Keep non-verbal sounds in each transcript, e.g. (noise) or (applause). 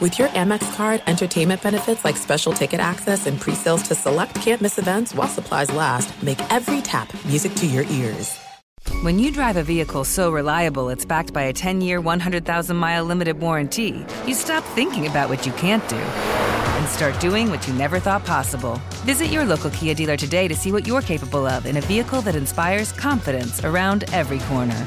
With your Amex card, entertainment benefits like special ticket access and pre-sales to select campus events while supplies last, make every tap music to your ears. When you drive a vehicle so reliable it's backed by a 10-year, 100,000-mile limited warranty, you stop thinking about what you can't do and start doing what you never thought possible. Visit your local Kia dealer today to see what you're capable of in a vehicle that inspires confidence around every corner.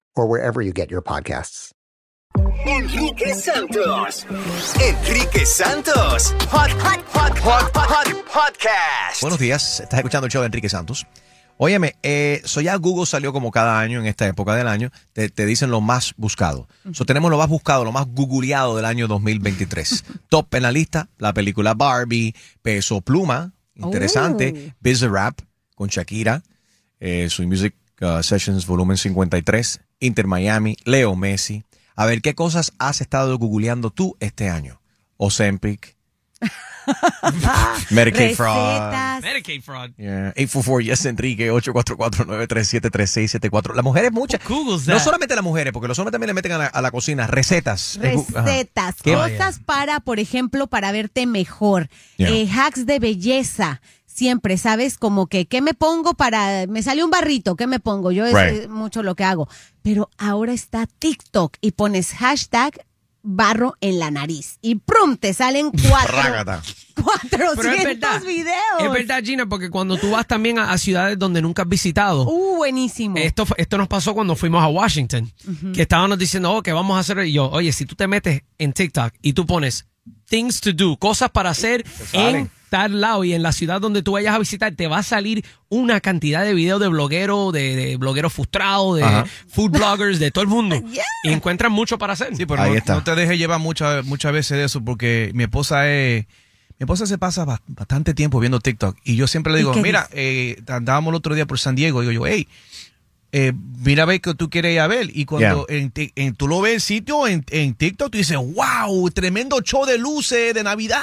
or wherever you get your podcasts. Enrique Santos. Enrique Santos. Hot, hot, hot, hot, hot, podcast. Buenos días, estás escuchando el show de Enrique Santos. Óyeme, eh, so ya Google salió como cada año en esta época del año, te, te dicen lo más buscado. So tenemos lo más buscado, lo más googleado del año 2023. (laughs) Top en la lista, la película Barbie, Peso Pluma, interesante, Biz Rap con Shakira, eh, su Music uh, Sessions volumen 53, Inter Miami, Leo Messi. A ver, ¿qué cosas has estado googleando tú este año? Ozempic, (laughs) Medicaid fraud. Medicaid fraud. Yeah. 844 Yes Enrique 844-937-3674. Las mujeres muchas. Google's No that. solamente las mujeres, porque los hombres también le meten a la, a la cocina recetas. Recetas, ¿Qué? cosas para, por ejemplo, para verte mejor. Yeah. Eh, hacks de belleza. Siempre, ¿sabes? Como que, ¿qué me pongo para...? Me salió un barrito, ¿qué me pongo? Yo es Right. mucho lo que hago. Pero ahora está TikTok y pones hashtag barro en la nariz. Y ¡prum! Te salen (laughs) cuatro, Rágata. 400 Pero es verdad. videos. Es verdad, Gina, porque cuando tú vas también a, a ciudades donde nunca has visitado, Uh, buenísimo. esto, fue- esto nos pasó cuando fuimos a Washington, que estábamos diciendo, oh, que vamos a hacer. Y yo, oye, si tú te metes en TikTok y tú pones things to do, cosas para hacer en tal lado y en la ciudad donde tú vayas a visitar, te va a salir una cantidad de videos de blogueros, de, de blogueros frustrados, de Ajá. food bloggers, de todo el mundo. (laughs) Y encuentran mucho para hacer. Sí, pero Ahí no, está. no te dejes llevar muchas muchas veces de eso porque mi esposa es mi esposa se pasa ba- bastante tiempo viendo TikTok y yo siempre le ¿Y digo, mira, eh, andábamos el otro día por San Diego y digo yo, hey, eh, mira a ver que tú quieres ir a ver y cuando en, en- tú lo ves el sitio en, en TikTok tú dices, wow, tremendo show de luces de Navidad,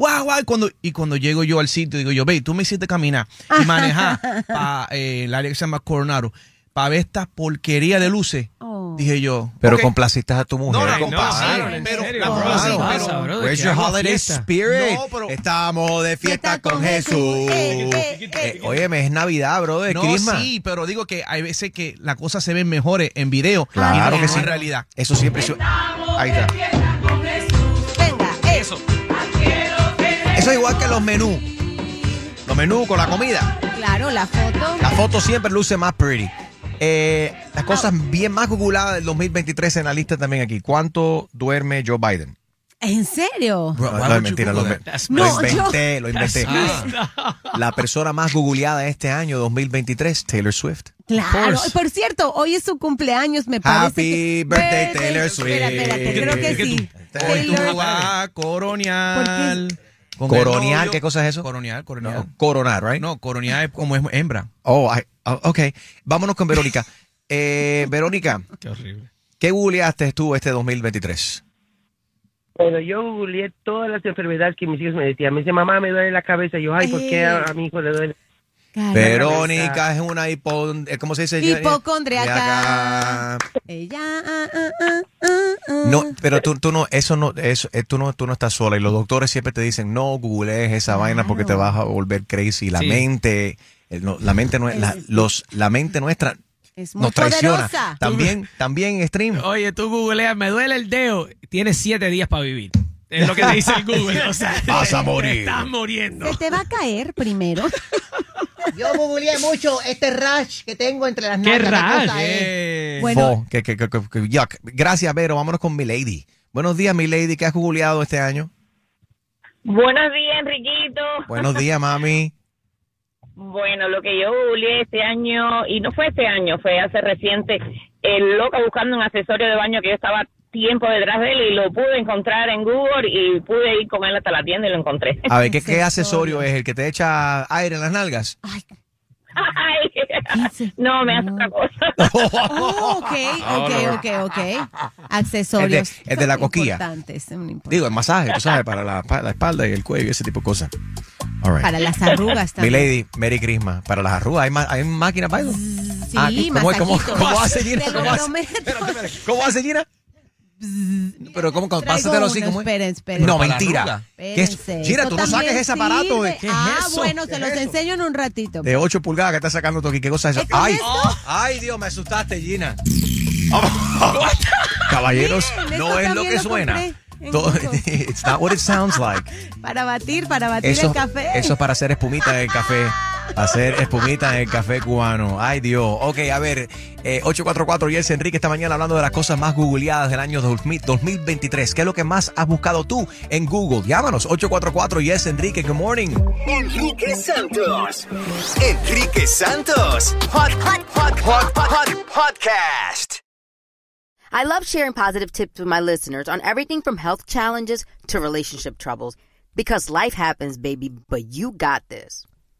wow, wow, y cuando, y cuando llego yo al sitio digo yo, ve, tú me hiciste caminar y manejar (laughs) para el área que se llama Coronado para ver esta porquería de luces, Oh. dije yo, Pero ok. complaciste a tu mujer, No, no, compadre. no, pero- la- bro, claro, ¿qué pasa, pero- bro? Where's your holiday fiesta. spirit? No, pero- Estamos de fiesta Fiesta con con Jesús. Jesús. Eh, eh, Eh, óyeme, es Navidad, bro, de No, Christmas. sí, pero digo que hay veces que las cosas se ven mejores en video Claro y no que sí. en realidad. Eso siempre. su- Ahí está. Venga, eh. Eso. Eso es igual que los menús. Los menús con la comida. Claro, la foto. La foto siempre luce más pretty. Eh, las cosas bien más googladas del 2023 en la lista también aquí. ¿Cuánto duerme Joe Biden? ¿En serio? No, no es mentira, lo, yo- inventé, lo inventé. La persona más googleada este año 2023, Taylor Swift. Claro. course. Por cierto, hoy es su cumpleaños, me parece. Happy que- birthday, Taylor Swift. Espera, espérate, creo que sí. Hoy tú Taylor- vas a coronear. Con novio. ¿qué cosa es eso? Coronear, coronear. No, coronar, right? No, coronear es como es hembra. Oh, I- oh, ok. Vámonos con Verónica. (laughs) Eh, Verónica, Qué horrible. ¿qué googleaste tú este 2023? Bueno, yo googleé todas las enfermedades que mis hijos me decían. Me dice, mamá, me duele la cabeza. Y yo, ay, ¿por qué a, a mi hijo le duele? Verónica es una hipo... eh, ¿Cómo se dice? Hipocondriaca. Ella. ah, ah, ah. No, pero tú, tú no, eso no, eso, eh, tú no, tú no estás sola y los doctores siempre te dicen no googlees esa vaina porque te vas a volver crazy. La Sí. mente, no, la mente la, los, la mente nuestra Es muy nos traiciona. poderosa. También, también stream. Oye, tú googleas, me duele el dedo. Tienes siete días para vivir. Es lo que te dice el Google. O sea, (laughs) Vas a morir. (laughs) Estás muriendo. Se te va a caer primero. (laughs) Yo googleé mucho este rash que tengo entre las ¿Qué nalgas. la rash? cosa Eh, Bueno, Fo, que, que, que- que- que- yuck. Gracias, Vero. Vámonos con Milady. Buenos días, Milady. ¿Qué has googleado este año? Buenos días, Enriquito. Buenos días, (laughs) mami. Bueno, lo que yo googleé este año, y no fue este año, fue hace reciente, el loca buscando un accesorio de baño que yo estaba tiempo detrás de él y lo pude encontrar en Google y pude ir con él hasta la tienda y lo encontré. A ver, ¿qué, qué Accesorio. es? ¿El que te echa aire en las nalgas? Ay, Ay, no, me hace No. otra cosa. oh, ok, (laughs) ok, ok, ok. Accesorios. El de- el de la importantes. Digo, el masaje, tú sabes, para la, para la espalda y el cuello y ese tipo de cosas. Right. Para las arrugas Mi también. lady, Merry Christmas. Para las arrugas, ¿hay, ma- hay máquinas para eso? Sí, Ah, ¿cómo, cómo, cómo hace Gina? ¿Cómo hace. (laughs) ¿Cómo hace Gina? Pero ¿cómo? Traigo Pásatelo así uno, como es. esperen, esperen. No, mentira. ¿Qué es? Eso tú no saques ese aparato de... sirve. ah, bueno, se los enseño en un ratito. De 8 pulgadas que está sacando tú aquí. ¿Qué cosa es eso? ¿Es ¡Ay! esto? ¡Ay, Dios! Me asustaste, Gina. (laughs) Caballeros, Miren, no es lo que lo suena. It's (laughs) not what it sounds like. Para batir, para batir Eso, el café. eso es para hacer espumita en el café. Hacer espumita en el café cubano. Ay, Dios. Ok, a ver. Eh, 844 Jesse Enrique esta mañana hablando de las cosas más googleadas del año 2000 2023. ¿Qué es lo que más has buscado tú en Google? Llámanos. 844 Jesse Enrique. Good morning. Enrique Santos. Enrique Santos. Hot, hot, hot, hot, hot, hot podcast. I love sharing positive tips with my listeners on everything from health challenges to relationship troubles. Because life happens, baby, but you got this.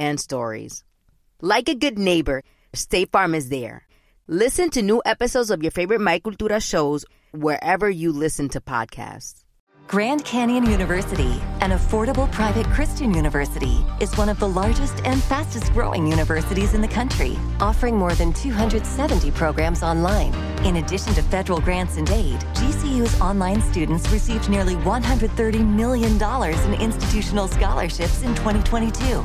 and stories. Like a good neighbor, State Farm is there. Listen to new episodes of your favorite My Cultura shows wherever you listen to podcasts. Grand Canyon University, an affordable private Christian university, is one of the largest and fastest growing universities in the country, offering more than 270 programs online. In addition to federal grants and aid, GCU's online students received nearly $130 million in institutional scholarships in 2022.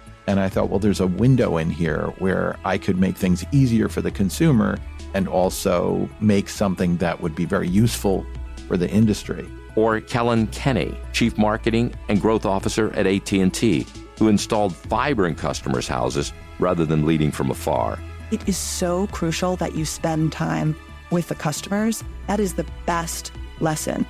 And I thought, well, there's a window in here where I could make things easier for the consumer and also make something that would be very useful for the industry. Or Kellen Kenny, Chief Marketing and Growth Officer at AT&T, who installed fiber in customers' houses rather than leading from afar. It is so crucial that you spend time with the customers. That is the best lesson.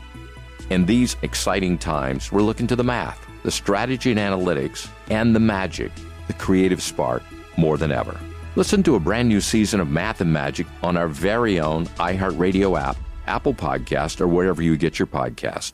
In these exciting times, we're looking to the math, the strategy and analytics, and the magic, the creative spark, more than ever. Listen to a brand new season of Math and Magic on our very own iHeartRadio app, Apple Podcast, or wherever you get your podcast.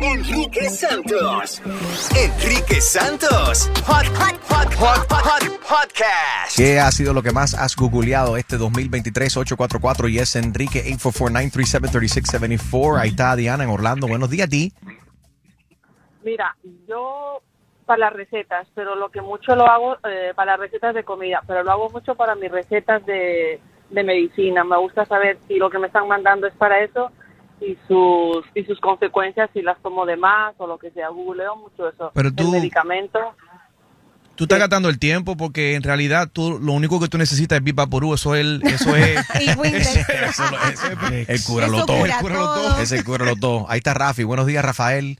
Enrique Santos. Enrique Santos. Hot, hot, hot, hot, hot, podcast. ¿Qué ha sido lo que más has googleado este 2023? 844 y es Enrique 844-937-3674. Ahí está Diana en Orlando. Buenos días, Di. Mira, yo para las recetas, pero lo que mucho lo hago eh, para las recetas de comida, pero lo hago mucho para mis recetas de, de medicina. Me gusta saber si lo que me están mandando es para eso y sus y sus consecuencias si las tomo de más o lo que sea. Googleo mucho eso. Pero El tú- medicamento. Tú estás gastando el tiempo porque en realidad tú lo único que tú necesitas es Vivaporú, eso es el- eso es (laughs) eso lo- eso es- El cúralo Eso todo. cura todo. Ese cúralo todo. Ahí está Rafi. Buenos días, Rafael.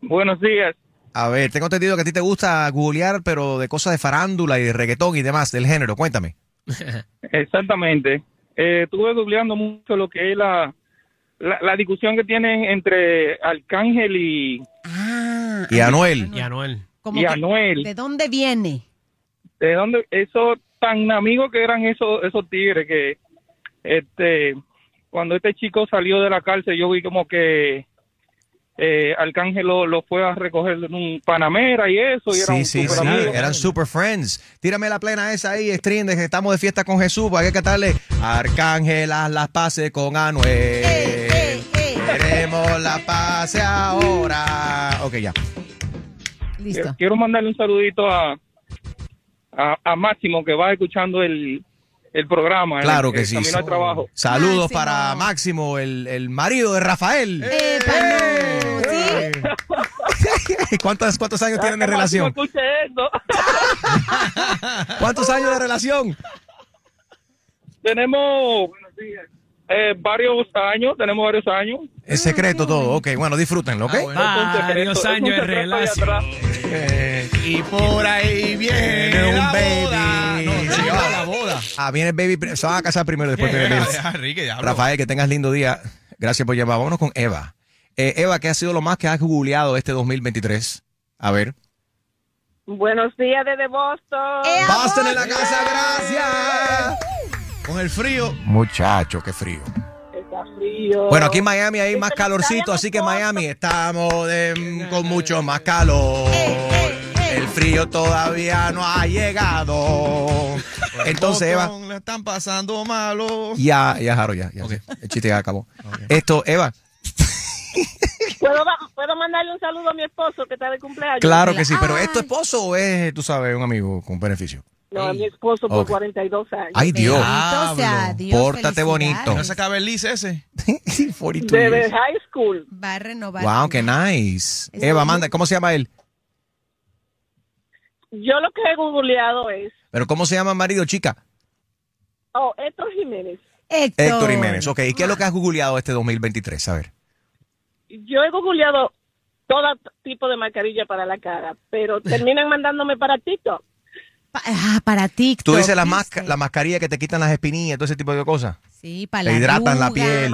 Buenos días. A ver, tengo entendido que a ti te gusta googlear, pero de cosas de farándula y de reggaetón y demás, del género. Cuéntame. Exactamente. Eh, estuve googleando mucho lo que es la, la, la discusión que tienen entre Arcángel y, Y Anuel. Y Anuel. Como y que, Anuel. ¿De dónde viene? ¿De dónde? Eso tan amigos que eran esos, esos tigres que, este, cuando este chico salió de la cárcel, yo vi como que eh, Arcángel lo, lo fue a recoger en un Panamera y eso, y era Sí, sí, super sí, amigo. eran super friends. Tírame la plena esa ahí, stream, de que estamos de fiesta con Jesús, pues hay que cantarle Arcángel, haz las paces con Anuel. Queremos la paz ahora. Ok, ya. Listo. Quiero mandarle un saludito a, a, a Máximo que va escuchando el, el programa. Claro el- que el sí. Camino al trabajo. Saludos Máximo. para Máximo, el, el marido de Rafael. No, ¿sí? (laughs) ¿Cuántos, ¿Cuántos años tienen de relación? escuche esto. (laughs) ¿Cuántos años de relación? Tenemos eh, varios años, tenemos varios años. Es secreto todo. Ok, bueno, disfrútenlo, ¿ok? Varios años de relación. Eh, y por ahí viene un la baby. boda. No, Sí, sí, va. la boda. Ah, viene el baby. Se van a casar primero, después viene el baby. Rafael, que tengas lindo día. Gracias por llamar. Vámonos con Eva. Eh, Eva, ¿qué ha sido lo más que has googleado este 2023? A ver. Buenos días desde Boston. Boston en la casa, gracias. Con el frío. Muchacho, qué frío. Está frío. Bueno, aquí en Miami hay más calorcito, así que Miami estamos de- con mucho más calor. El frío todavía no ha llegado. Entonces, Eva. Le están pasando malo. Ya, ya, Jaro, ya. ya. El chiste ya acabó. (laughs) Esto, Eva, ¿Puedo, ma- ¿Puedo mandarle un saludo a mi esposo que está de cumpleaños? claro que sí, pero ¿es tu esposo o es, tú sabes, un amigo con beneficio? No, a mi esposo por Ok. 42 años. Ay, Dios. Bendito sea Dios, Pórtate bonito. ¿No se acaba el lease ese? 42 Desde years. high school. Va a renovar. Wow, qué nice. Eva, manda, ¿cómo se llama él? Yo lo que he googleado es, ¿Pero cómo se llama marido, chica? oh, Héctor Jiménez. Héctor Jiménez. Ok, ¿y qué es lo que has googleado este 2023? A ver. Yo he googleado todo tipo de mascarilla para la cara, pero (laughs) terminan mandándome para TikTok. Ah, para TikTok. Tú dices la, masca- la mascarilla que te quitan las espinillas, todo ese tipo de cosas. Sí, para Te la hidratan la piel.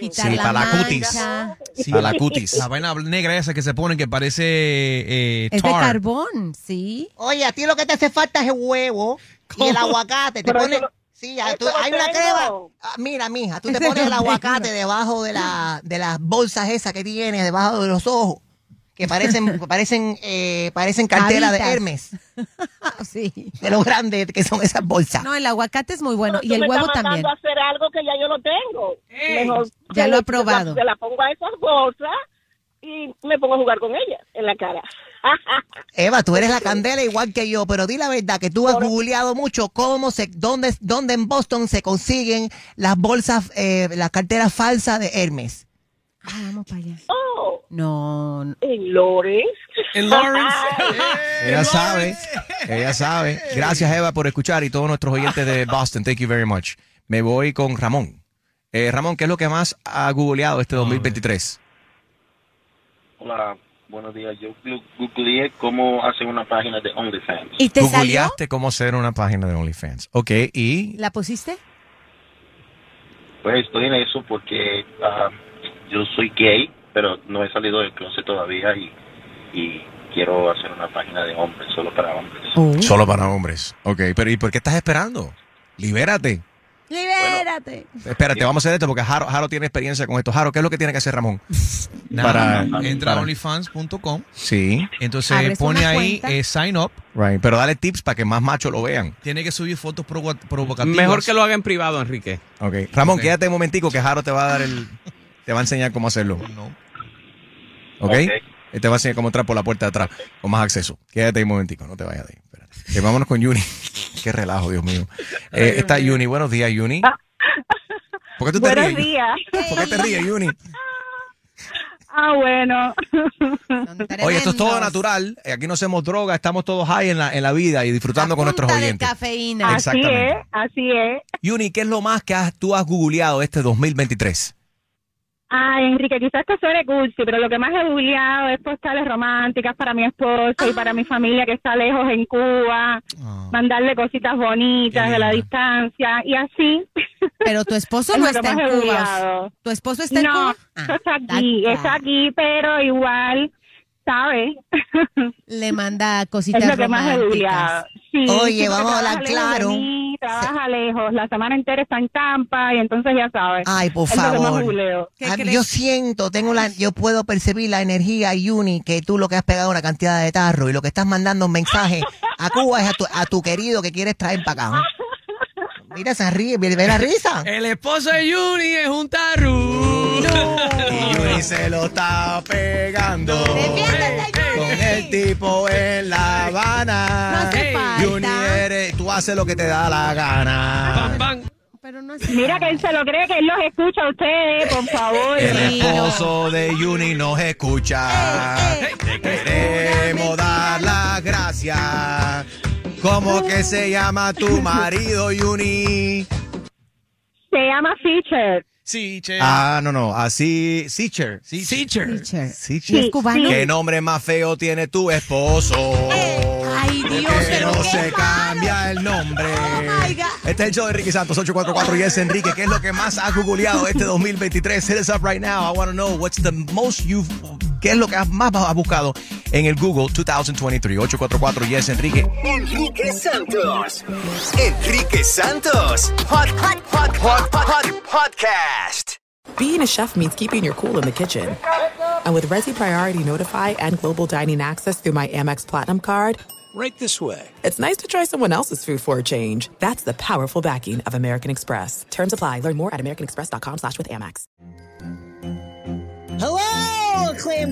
Quitar Sí, la para la mancha. cutis. Para la (laughs) cutis. La vaina negra esa que se pone que parece eh, Es de tar. carbón, sí. Oye, a ti lo que te hace falta es el huevo y el aguacate. Te Pero pones... eso lo- Sí, a- eso tú- lo hay una tengo. crema. Ah, Mira, mija, tú te pones el lo aguacate debajo de, la, de las bolsas esas que tienes, debajo de los ojos, que parecen, (laughs) parecen, eh, parecen cartera de Habitas. Hermes, (laughs) sí. de lo grande que son esas bolsas. No, el aguacate es muy bueno. Tú Y el me huevo estás también. mandando a hacer algo que ya yo lo tengo. Mejor Ya lo ha le- probado. Se la pongo a esas bolsas y me pongo a jugar con ellas en la cara. (laughs) Eva, tú eres la candela igual que yo, pero di la verdad que tú has googleado mucho cómo se, dónde, dónde en Boston se consiguen las bolsas, eh, las carteras falsas de Hermes. Ah, vamos para allá. Oh, No, en Lawrence. En Lawrence. (laughs) Ella sabe, ella sabe. Gracias, Eva, por escuchar y todos nuestros oyentes de Boston. Thank you very much. Me voy con Ramón. Eh, Ramón, ¿qué es lo que más ha googleado este 2023? Hola, buenos días. Yo googleé cómo hacer una página de OnlyFans. ¿Y te salió? Googleaste cómo hacer una página de OnlyFans. Ok, y ¿La pusiste? Pues estoy en eso porque ah, yo soy gay, pero no he salido del closet todavía y, y quiero hacer una página de hombres, solo para hombres. solo para hombres. Ok, pero ¿y por qué estás esperando? Libérate. Libérate. Espérate, vamos a hacer esto porque Jaro, Jaro tiene experiencia con esto. Jaro, ¿qué es lo que tiene que hacer Ramón? Nada, Para- entra a onlyfans.com. Sí. Entonces Abres pone ahí eh, sign up. Right. Pero dale tips para que más machos lo vean. Tiene que subir fotos provo- provocativas. Mejor que lo haga en privado, Enrique. Ok. Ramón, quédate un momentico que Jaro te va a dar el. (laughs) Te va a enseñar cómo hacerlo. No. ¿Ok? Ok. Él te va a enseñar cómo entrar por la puerta de atrás con más acceso. Quédate ahí un momentico, no te vayas de ahí. Espérate. Eh, vámonos con Yuni. (laughs) Qué relajo, Dios mío. Eh, está Yuni. Buenos días, Yuni. ¿Por qué tú te Buenos ríes? días. ¿Por qué te ríes, Yuni? (laughs) Ah, bueno. (laughs) Oye, esto es todo natural. Eh, Aquí no hacemos droga, estamos todos high en la, en la vida y disfrutando con nuestros Punta de oyentes. cafeína. Así es, así es. Yuni, ¿qué es lo más que has- tú has googleado este 2023? Ay, Enrique, quizás esto suene cursi, pero lo que más he googleado es postales románticas para mi esposo y para mi familia que está lejos en Cuba, mandarle cositas bonitas de la distancia y así. Pero tu esposo (laughs) Es no está en Cuba. ¿Tu esposo está en no, Cuba? eso está aquí, está aquí, pero igual, ¿sabes? Le manda (laughs) cositas es lo que más. Sí, Oye, sí, vamos a hablar claro. mí, trabaja lejos, la semana entera está en Tampa y entonces ya sabes. Ay, por es favor. Ah, yo siento, tengo la, yo puedo percibir la energía, Yuni, que tú lo que has pegado una cantidad de tarro y lo que estás mandando un mensaje a Cuba es a tu, a tu querido que quieres traer para acá. Mira, se ríe, ve la risa. El esposo de Juni es un tarru. Y Yuni (laughs) se lo está pegando. Con el tipo en La Habana. No hace falta. Yuni eres, tú haces lo que te da la gana. Pero no hace Mira que él se lo cree que él los escucha a ustedes, por favor. El esposo de Yuni nos escucha. Te queremos dar las gracias. ¿Cómo que se llama tu marido, Yuni? Se llama Feature. Sí, che. Ah, no, no, así, Seacher. Seacher. Teacher. Seacher. ¿Y es cubano? ¿Qué nombre más feo tiene tu esposo? Ay, Dios, que pero no qué se mal. cambia el nombre. my God. Este es el show de Ricky Santos 844 y es Enrique. ¿Qué es lo que más has googleado este 2023? Hit us up right now. I want to know what's the most you've. ¿Qué es lo que más has buscado en el Google 2023? 844 y es Enrique. Enrique Santos. Enrique Santos. Hot, hot, hot, hot, hot, hot podcast. Being a chef means keeping your cool in the kitchen. And with Resi Priority Notify and Global Dining Access through my Amex Platinum card, Right this way. it's nice to try someone else's food for a change. That's the powerful backing of American Express. Terms apply. Learn more at americanexpress.com slash with Amex.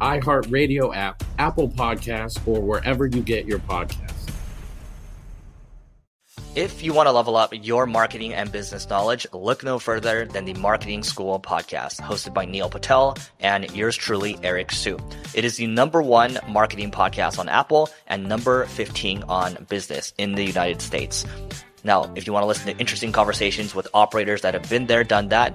iHeartRadio app, Apple Podcasts, or wherever you get your podcasts. If you want to level up your marketing and business knowledge, look no further than the Marketing School podcast, hosted by Neil Patel and yours truly, Eric Sue. It is the number one marketing podcast on Apple and number 15 on business in the United States. Now, if you want to listen to interesting conversations with operators that have been there, done that,